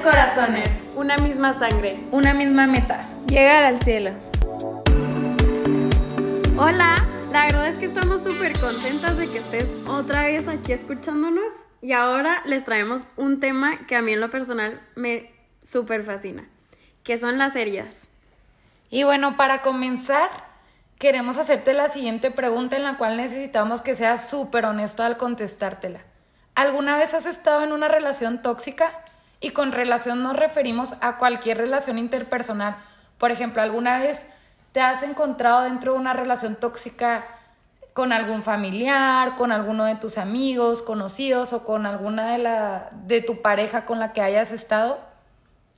corazones, una misma sangre, una misma meta, llegar al cielo. Hola, la verdad es que estamos súper contentas de que estés otra vez aquí escuchándonos y ahora les traemos un tema que a mí en lo personal me súper fascina, que son las heridas. Y bueno, para comenzar, queremos hacerte la siguiente pregunta en la cual necesitamos que seas súper honesto al contestártela. ¿Alguna vez has estado en una relación tóxica? Y con relación nos referimos a cualquier relación interpersonal. Por ejemplo, ¿alguna vez te has encontrado dentro de una relación tóxica con algún familiar, con alguno de tus amigos, conocidos o con alguna de, la, de tu pareja con la que hayas estado?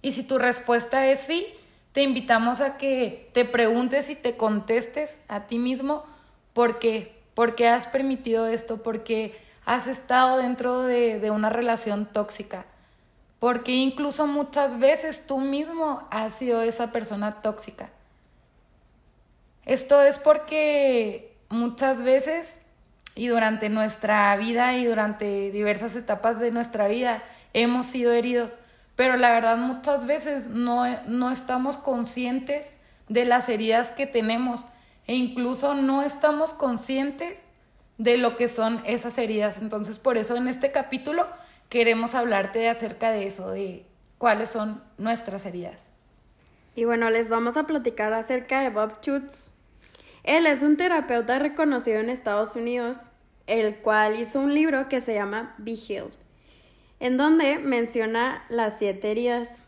Y si tu respuesta es sí, te invitamos a que te preguntes y te contestes a ti mismo por qué, por qué has permitido esto, por qué has estado dentro de, de una relación tóxica. Porque incluso muchas veces tú mismo has sido esa persona tóxica. Esto es porque muchas veces y durante nuestra vida y durante diversas etapas de nuestra vida hemos sido heridos, pero la verdad muchas veces no, no estamos conscientes de las heridas que tenemos e incluso no estamos conscientes de lo que son esas heridas. Entonces, por eso en este capítulo queremos hablarte acerca de eso, de cuáles son nuestras heridas. Y bueno, les vamos a platicar acerca de Bob Schutz. Él es un terapeuta reconocido en Estados Unidos, el cual hizo un libro que se llama Be Healed, en donde menciona las siete heridas.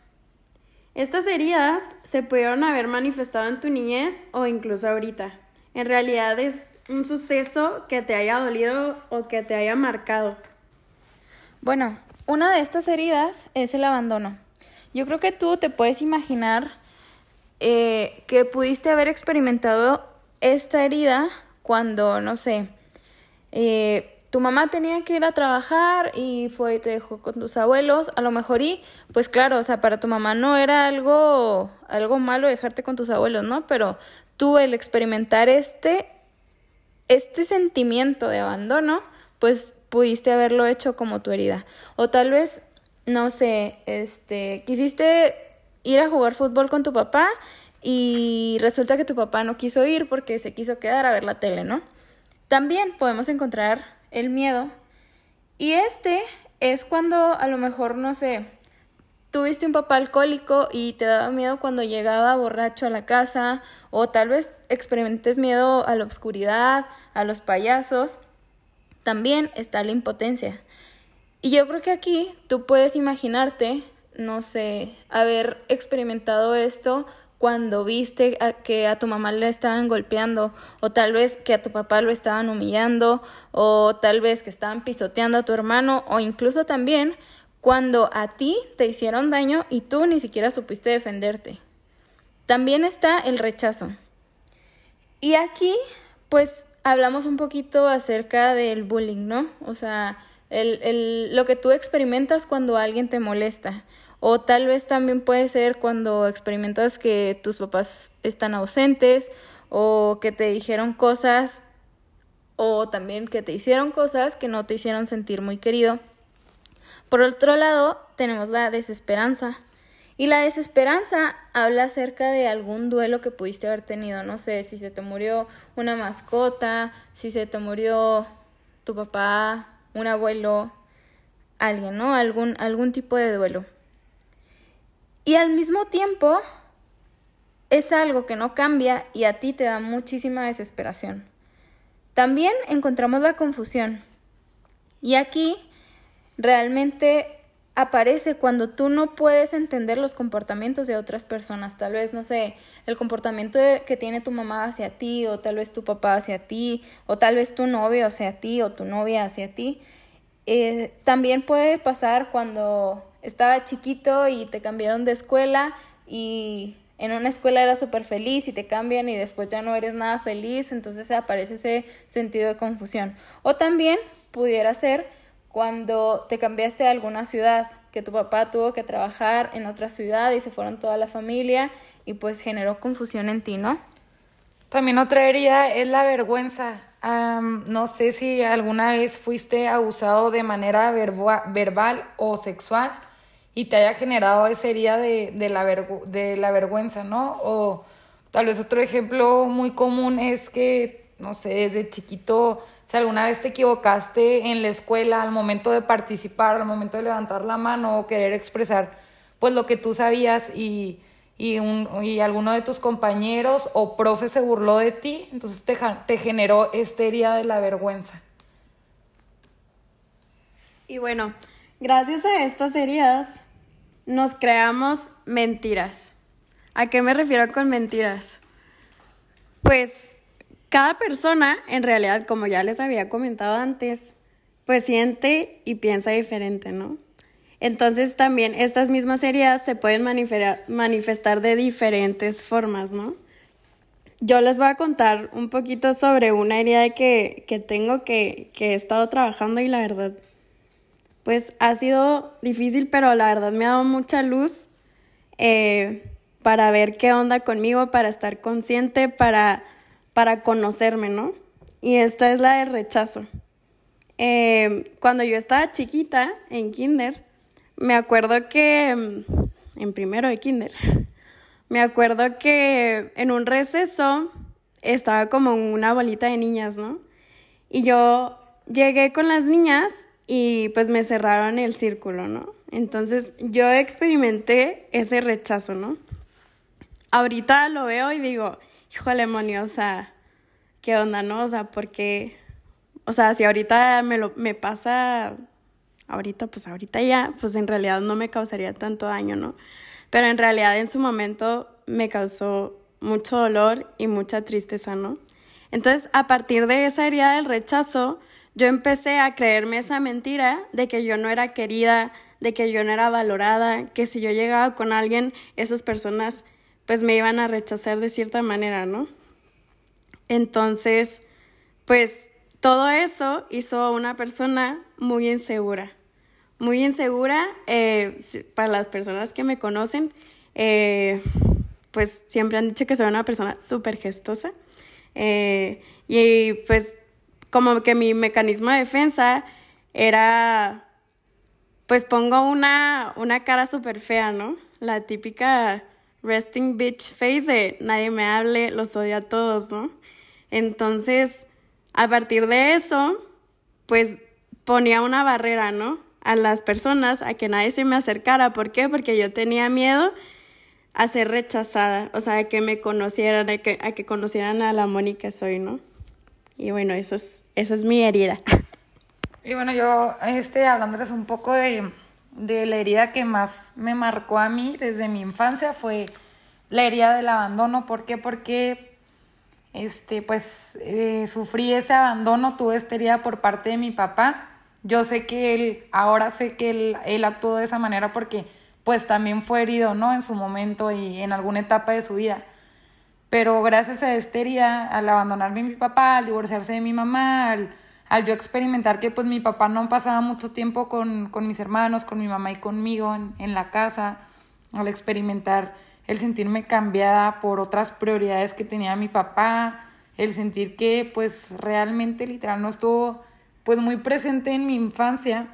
Estas heridas se pudieron haber manifestado en tu niñez o incluso ahorita. En realidad es un suceso que te haya dolido o que te haya marcado? Bueno, una de estas heridas es el abandono. Yo creo que tú te puedes imaginar eh, que pudiste haber experimentado esta herida cuando, no sé, eh, tu mamá tenía que ir a trabajar y fue te dejó con tus abuelos, a lo mejor y, pues claro, o sea, para tu mamá no era algo, algo malo dejarte con tus abuelos, ¿no? Pero tú el experimentar este este sentimiento de abandono, pues pudiste haberlo hecho como tu herida. O tal vez, no sé, este, quisiste ir a jugar fútbol con tu papá y resulta que tu papá no quiso ir porque se quiso quedar a ver la tele, ¿no? También podemos encontrar el miedo. Y este es cuando a lo mejor, no sé, tuviste un papá alcohólico y te daba miedo cuando llegaba borracho a la casa, o tal vez experimentes miedo a la oscuridad, a los payasos, también está la impotencia. Y yo creo que aquí tú puedes imaginarte, no sé, haber experimentado esto cuando viste que a tu mamá le estaban golpeando, o tal vez que a tu papá lo estaban humillando, o tal vez que estaban pisoteando a tu hermano, o incluso también cuando a ti te hicieron daño y tú ni siquiera supiste defenderte. También está el rechazo. Y aquí, pues, hablamos un poquito acerca del bullying, ¿no? O sea, el, lo que tú experimentas cuando alguien te molesta. O tal vez también puede ser cuando experimentas que tus papás están ausentes o que te dijeron cosas o también que te hicieron cosas que no te hicieron sentir muy querido. Por otro lado, tenemos la desesperanza. Y la desesperanza habla acerca de algún duelo que pudiste haber tenido. No sé, si se te murió una mascota, si se te murió tu papá, un abuelo, alguien, ¿no? Algún, algún tipo de duelo. Y al mismo tiempo es algo que no cambia y a ti te da muchísima desesperación. También encontramos la confusión. Y aquí realmente aparece cuando tú no puedes entender los comportamientos de otras personas. Tal vez, no sé, el comportamiento que tiene tu mamá hacia ti, o tal vez tu papá hacia ti, o tal vez tu novio hacia ti, o tu novia hacia ti. Eh, también puede pasar cuando estaba chiquito y te cambiaron de escuela y en una escuela eras súper feliz y te cambian y después ya no eres nada feliz, entonces aparece ese sentido de confusión. O también pudiera ser cuando te cambiaste a alguna ciudad, que tu papá tuvo que trabajar en otra ciudad y se fueron toda la familia y pues generó confusión en ti, ¿no? También otra herida es la vergüenza. no sé si alguna vez fuiste abusado de manera verbal o sexual y te haya generado esa herida de, de, la, de la vergüenza, ¿no? O tal vez otro ejemplo muy común es que, no sé, desde chiquito, si alguna vez te equivocaste en la escuela al momento de participar, al momento de levantar la mano o querer expresar, pues lo que tú sabías y, y, un, y alguno de tus compañeros o profe se burló de ti, entonces te, te generó esta herida de la vergüenza. Y bueno, gracias a estas heridas nos creamos mentiras. ¿A qué me refiero con mentiras? Pues cada persona, en realidad, como ya les había comentado antes, pues siente y piensa diferente, ¿no? Entonces también estas mismas heridas se pueden manifestar de diferentes formas, ¿no? Yo les voy a contar un poquito sobre una herida que, que tengo que, que he estado trabajando y la verdad pues ha sido difícil, pero la verdad me ha dado mucha luz eh, para ver qué onda conmigo, para estar consciente, para, para conocerme, ¿no? Y esta es la de rechazo. Eh, cuando yo estaba chiquita en kinder, me acuerdo que, en primero de kinder, me acuerdo que en un receso estaba como una bolita de niñas, ¿no? Y yo llegué con las niñas y pues me cerraron el círculo, ¿no? Entonces yo experimenté ese rechazo, ¿no? Ahorita lo veo y digo, híjole, Moni, o sea, ¿qué onda, no? O sea, porque, o sea, si ahorita me, lo, me pasa, ahorita, pues ahorita ya, pues en realidad no me causaría tanto daño, ¿no? Pero en realidad en su momento me causó mucho dolor y mucha tristeza, ¿no? Entonces, a partir de esa herida del rechazo, yo empecé a creerme esa mentira de que yo no era querida, de que yo no era valorada, que si yo llegaba con alguien, esas personas pues me iban a rechazar de cierta manera, ¿no? Entonces, pues todo eso hizo una persona muy insegura, muy insegura eh, para las personas que me conocen, eh, pues siempre han dicho que soy una persona súper gestosa. Eh, y pues como que mi mecanismo de defensa era, pues pongo una, una cara súper fea, ¿no? La típica resting bitch face de nadie me hable, los odio a todos, ¿no? Entonces, a partir de eso, pues ponía una barrera, ¿no? A las personas, a que nadie se me acercara. ¿Por qué? Porque yo tenía miedo a ser rechazada, o sea, a que me conocieran, a que, a que conocieran a la Mónica soy, ¿no? Y bueno, eso es, esa es mi herida. Y bueno, yo, este, hablándoles un poco de, de la herida que más me marcó a mí desde mi infancia fue la herida del abandono. ¿Por qué? Porque, este, pues, eh, sufrí ese abandono, tuve esta herida por parte de mi papá. Yo sé que él, ahora sé que él, él actuó de esa manera porque, pues, también fue herido, ¿no? En su momento y en alguna etapa de su vida. Pero gracias a esta herida, al abandonarme mi papá, al divorciarse de mi mamá, al, al yo experimentar que pues mi papá no pasaba mucho tiempo con, con mis hermanos, con mi mamá y conmigo en, en la casa, al experimentar el sentirme cambiada por otras prioridades que tenía mi papá, el sentir que pues realmente literal no estuvo pues muy presente en mi infancia,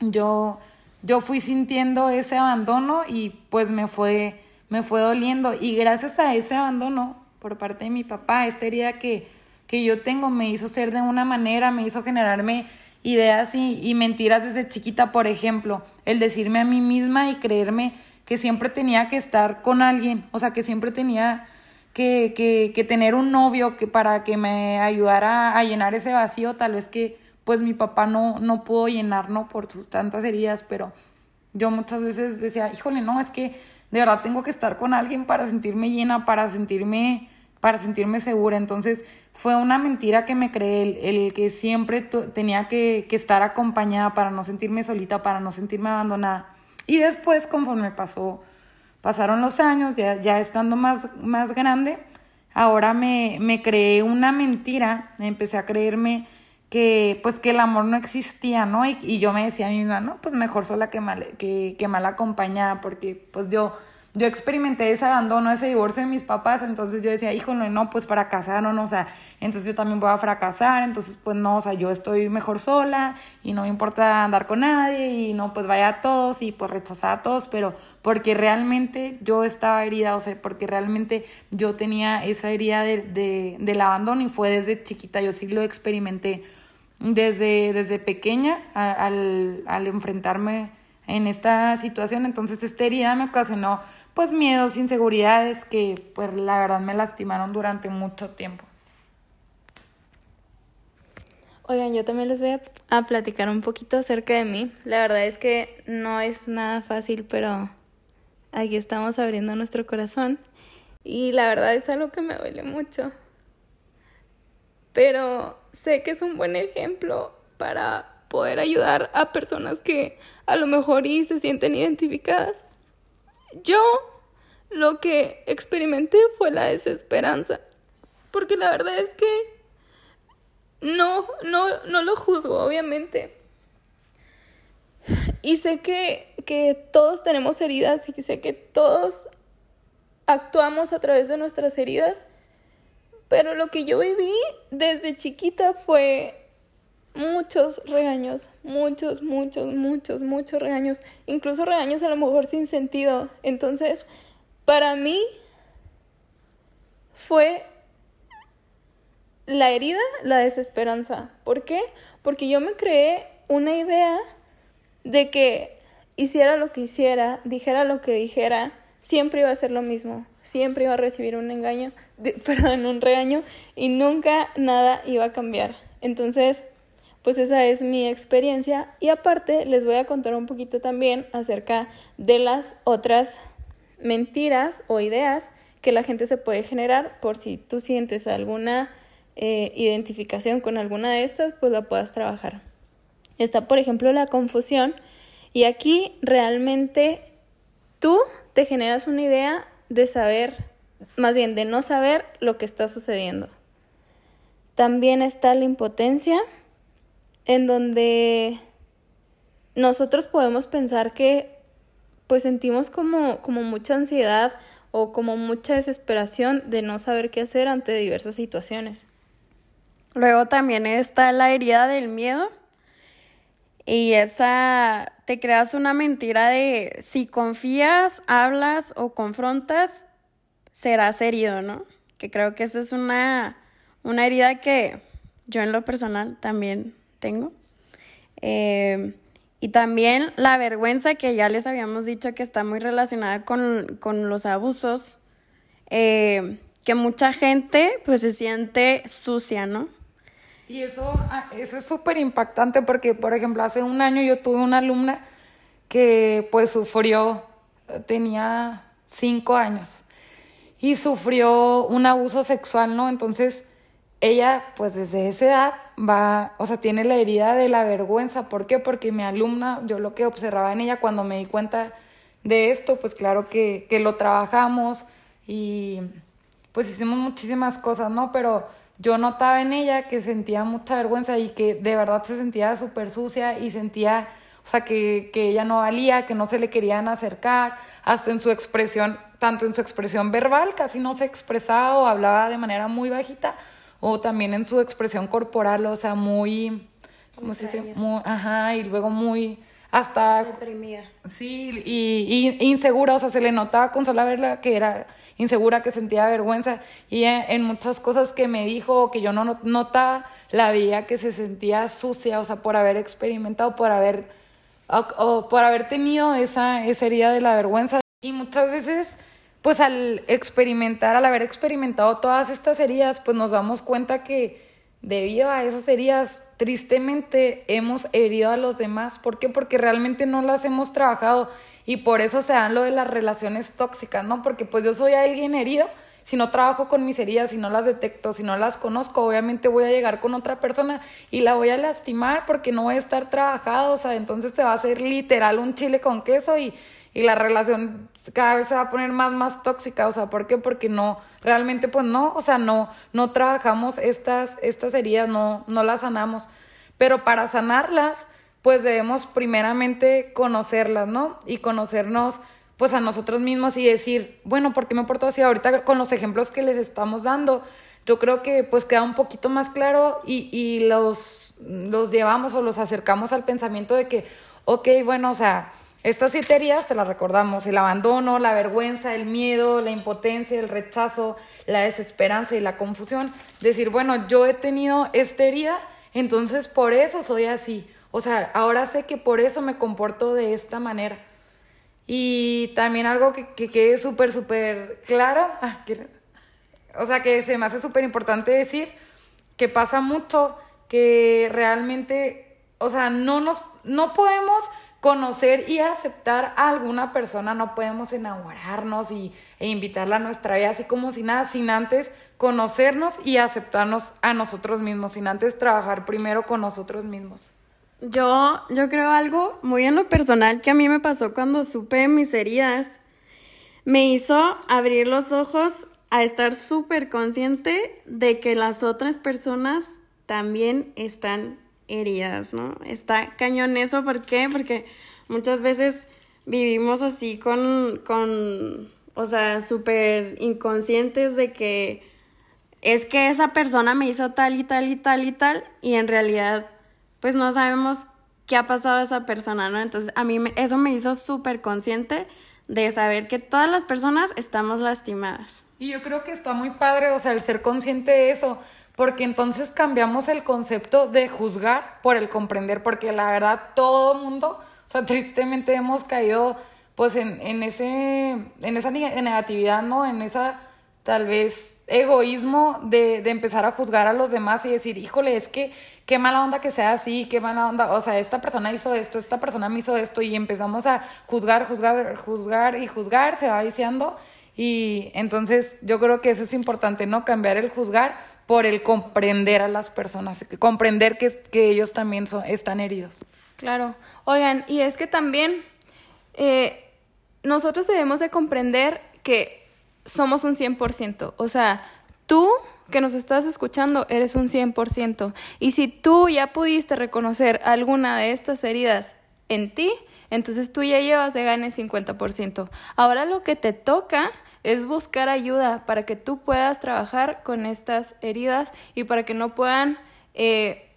yo, yo fui sintiendo ese abandono y pues me fue me fue doliendo. Y gracias a ese abandono por parte de mi papá, esta herida que, que yo tengo me hizo ser de una manera, me hizo generarme ideas y, y mentiras desde chiquita, por ejemplo, el decirme a mí misma y creerme que siempre tenía que estar con alguien, o sea, que siempre tenía que, que, que tener un novio que para que me ayudara a llenar ese vacío, tal vez que pues mi papá no, no pudo llenar, ¿no? Por sus tantas heridas, pero yo muchas veces decía, híjole, no, es que de verdad tengo que estar con alguien para sentirme llena, para sentirme, para sentirme segura. Entonces fue una mentira que me creé, el, que siempre tenía que, que, estar acompañada para no sentirme solita, para no sentirme abandonada. Y después, conforme pasó, pasaron los años, ya, ya estando más, más grande, ahora me, me creé una mentira, empecé a creerme que pues que el amor no existía, ¿no? Y, yo me decía a mí misma, no, pues mejor sola que mal, que, que mal acompañada, porque pues yo, yo experimenté ese abandono, ese divorcio de mis papás, entonces yo decía, híjole, no, pues fracasaron, o sea, entonces yo también voy a fracasar, entonces pues no, o sea, yo estoy mejor sola y no me importa andar con nadie y no, pues vaya a todos y pues rechazar a todos, pero porque realmente yo estaba herida, o sea, porque realmente yo tenía esa herida de, de, del abandono y fue desde chiquita, yo sí lo experimenté desde, desde pequeña al, al enfrentarme en esta situación. Entonces, esta herida me ocasionó pues miedos, inseguridades que pues la verdad me lastimaron durante mucho tiempo. Oigan, yo también les voy a, platicar un poquito acerca de mí. La verdad es que no es nada fácil, pero aquí estamos abriendo nuestro corazón. Y la verdad es algo que me duele mucho. Pero sé que es un buen ejemplo para poder ayudar a personas que a lo mejor y se sienten identificadas. Yo lo que experimenté fue la desesperanza, porque la verdad es que no, no, no lo juzgo, obviamente. Y sé que, que todos tenemos heridas y sé que todos actuamos a través de nuestras heridas, pero lo que yo viví desde chiquita fue muchos regaños, muchos, muchos, muchos, muchos regaños, incluso regaños a lo mejor sin sentido. Entonces, para mí fue la herida, la desesperanza. ¿Por qué? Porque yo me creé una idea de que hiciera lo que hiciera, dijera lo que dijera, siempre iba a ser lo mismo, siempre iba a recibir un engaño, perdón, un regaño y nunca nada iba a cambiar. Entonces, pues esa es mi experiencia y aparte les voy a contar un poquito también acerca de las otras mentiras o ideas que la gente se puede generar por si tú sientes alguna eh, identificación con alguna de estas, pues la puedas trabajar. Está, por ejemplo, la confusión y aquí realmente tú te generas una idea de saber, más bien de no saber lo que está sucediendo. También está la impotencia, en donde nosotros podemos pensar que pues sentimos como, como mucha ansiedad o como mucha desesperación de no saber qué hacer ante diversas situaciones. Luego también está la herida del miedo y esa te creas una mentira de si confías, hablas o confrontas, serás herido, ¿no? Que creo que eso es una, una herida que yo en lo personal también tengo. Eh, y también la vergüenza que ya les habíamos dicho que está muy relacionada con, los abusos, eh, que mucha gente pues se siente sucia, ¿no? Y eso, ah, eso es súper impactante porque, por ejemplo, hace un año yo tuve una alumna que pues sufrió, tenía cinco años y sufrió un abuso sexual, ¿no? Entonces, ella pues desde esa edad va, o sea, tiene la herida de la vergüenza. ¿Por qué? Porque mi alumna, yo lo que observaba en ella cuando me di cuenta de esto, pues claro que, que lo trabajamos y pues hicimos muchísimas cosas, ¿no? Pero yo notaba en ella que sentía mucha vergüenza y que de verdad se sentía súper sucia y sentía, o sea, que, que ella no valía, que no se le querían acercar, hasta en su expresión, tanto en su expresión verbal, casi no se expresaba o hablaba de manera muy bajita, o también en su expresión corporal, o sea, muy, ¿cómo se dice? Muy, ajá, y luego muy, hasta... Deprimida. Sí, y, y, insegura, o sea, se le notaba con sola verla que era insegura, que sentía vergüenza, y en, muchas cosas que me dijo que yo no notaba, la veía que se sentía sucia, o sea, por haber experimentado, por haber, o, por haber tenido esa, esa herida de la vergüenza. Y muchas veces pues al experimentar, al haber experimentado todas estas heridas, pues nos damos cuenta que debido a esas heridas, tristemente hemos herido a los demás. ¿Por qué? Porque realmente no las hemos trabajado y por eso se dan lo de las relaciones tóxicas, ¿no? Porque pues yo soy alguien herido, si no trabajo con mis heridas, si no las detecto, si no las conozco, obviamente voy a llegar con otra persona y la voy a lastimar porque no voy a estar trabajado, o sea, entonces se va a hacer literal un chile con queso y y la relación cada vez se va a poner más, más tóxica, o sea, ¿por qué? Porque no, realmente pues no, o sea, no, no trabajamos estas, estas heridas, no, no las sanamos, pero para sanarlas, pues debemos primeramente conocerlas, ¿no? Y conocernos, pues a nosotros mismos y decir, bueno, ¿por qué me porto así? Ahorita con los ejemplos que les estamos dando, yo creo que pues queda un poquito más claro y, y los, los llevamos o los acercamos al pensamiento de que, ok, bueno, o sea, estas siete heridas te las recordamos, el abandono, la vergüenza, el miedo, la impotencia, el rechazo, la desesperanza y la confusión. Decir, bueno, yo he tenido esta herida, entonces por eso soy así. O sea, ahora sé que por eso me comporto de esta manera. Y también algo que, que quede súper, súper claro, ah, o sea, que se me hace súper importante decir que pasa mucho que realmente, o sea, no nos, no podemos conocer y aceptar a alguna persona, no podemos enamorarnos y, e invitarla a nuestra vida así como si nada, sin antes conocernos y aceptarnos a nosotros mismos, sin antes trabajar primero con nosotros mismos. Yo, yo creo algo muy en lo personal que a mí me pasó cuando supe mis heridas. Me hizo abrir los ojos a estar súper consciente de que las otras personas también están heridas, ¿no? Está cañón eso, ¿por qué? Porque muchas veces vivimos así con, con o sea, súper inconscientes de que es que esa persona me hizo tal y tal y tal y tal y en realidad pues no sabemos qué ha pasado a esa persona, ¿no? Entonces a mí eso me hizo súper consciente de saber que todas las personas estamos lastimadas. Y yo creo que está muy padre, o sea, el ser consciente de eso, porque entonces cambiamos el concepto de juzgar por el comprender, porque la verdad todo mundo, o sea, tristemente hemos caído pues en, en ese, en esa negatividad, ¿no? En esa tal vez egoísmo de, de empezar a juzgar a los demás y decir, híjole, es que qué mala onda que sea así, qué mala onda, o sea, esta persona hizo esto, esta persona me hizo esto y empezamos a juzgar, juzgar, juzgar y juzgar, se va viciando y entonces yo creo que eso es importante, ¿no? Cambiar el juzgar por el comprender a las personas, comprender que, que ellos también son, están heridos. Claro, oigan, y es que también eh, nosotros debemos de comprender que somos un 100%, o sea, tú que nos estás escuchando, eres un 100%. Y si tú ya pudiste reconocer alguna de estas heridas en ti, entonces tú ya llevas de gane 50%. Ahora lo que te toca es buscar ayuda para que tú puedas trabajar con estas heridas y para que no puedan, eh,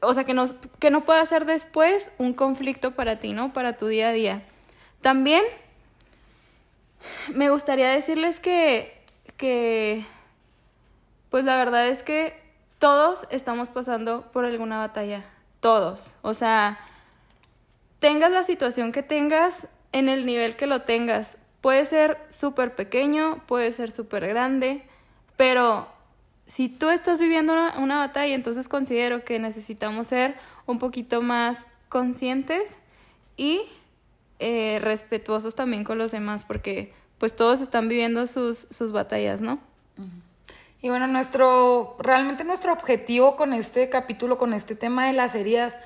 o sea, que, nos, que no pueda ser después un conflicto para ti, ¿no? Para tu día a día. También me gustaría decirles que, que pues la verdad es que todos estamos pasando por alguna batalla, todos. O sea, tengas la situación que tengas, en el nivel que lo tengas, puede ser súper pequeño, puede ser súper grande, pero si tú estás viviendo una, batalla, entonces considero que necesitamos ser un poquito más conscientes y eh, respetuosos también con los demás, porque pues todos están viviendo sus, sus batallas, ¿no? Y bueno, nuestro, realmente nuestro objetivo con este capítulo, con este tema de las heridas,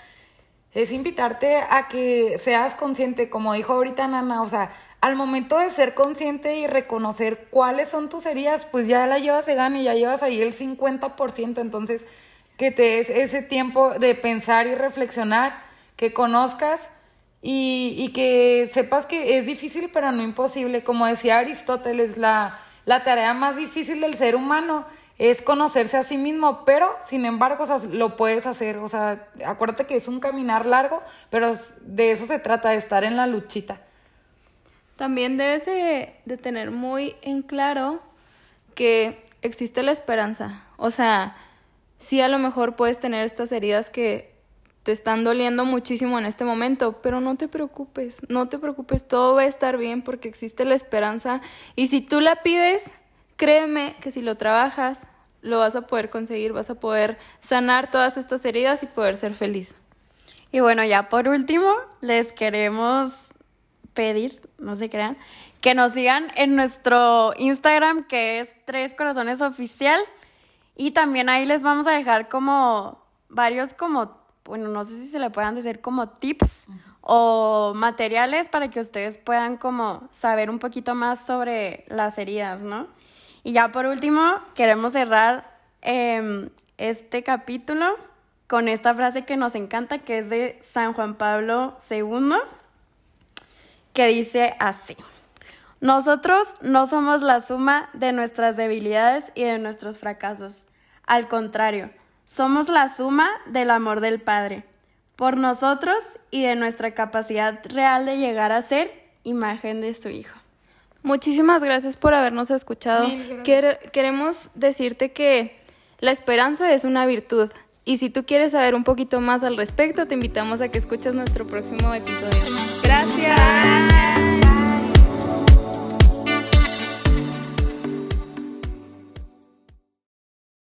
es invitarte a que seas consciente, como dijo ahorita Nana, o sea, al momento de ser consciente y reconocer cuáles son tus heridas, pues ya la llevas de gana y ya llevas ahí el 50%, entonces que te des ese tiempo de pensar y reflexionar, que conozcas y, y que sepas que es difícil pero no imposible, como decía Aristóteles, la la tarea más difícil del ser humano es conocerse a sí mismo, pero sin embargo, lo puedes hacer, o sea, acuérdate que es un caminar largo, pero de eso se trata, de estar en la luchita. También debes de, tener muy en claro que existe la esperanza, o sea, sí a lo mejor puedes tener estas heridas que te están doliendo muchísimo en este momento, pero no te preocupes, no te preocupes, todo va a estar bien porque existe la esperanza y si tú la pides, créeme que si lo trabajas, lo vas a poder conseguir, vas a poder sanar todas estas heridas y poder ser feliz. Y bueno, ya por último, les queremos pedir, no se crean, que nos sigan en nuestro Instagram que es Tres Corazones Oficial y también ahí les vamos a dejar como varios como bueno, no sé si se le puedan decir como tips o materiales para que ustedes puedan como saber un poquito más sobre las heridas, ¿no? Y ya por último, queremos cerrar em, este capítulo con esta frase que nos encanta, que es de San Juan Pablo II, que dice así, Nosotros no somos la suma de nuestras debilidades y de nuestros fracasos. Al contrario, somos la suma del amor del Padre, por nosotros y de nuestra capacidad real de llegar a ser imagen de su Hijo. Muchísimas gracias por habernos escuchado. queremos decirte que la esperanza es una virtud. Y si tú quieres saber un poquito más al respecto, te invitamos a que escuches nuestro próximo episodio. Gracias.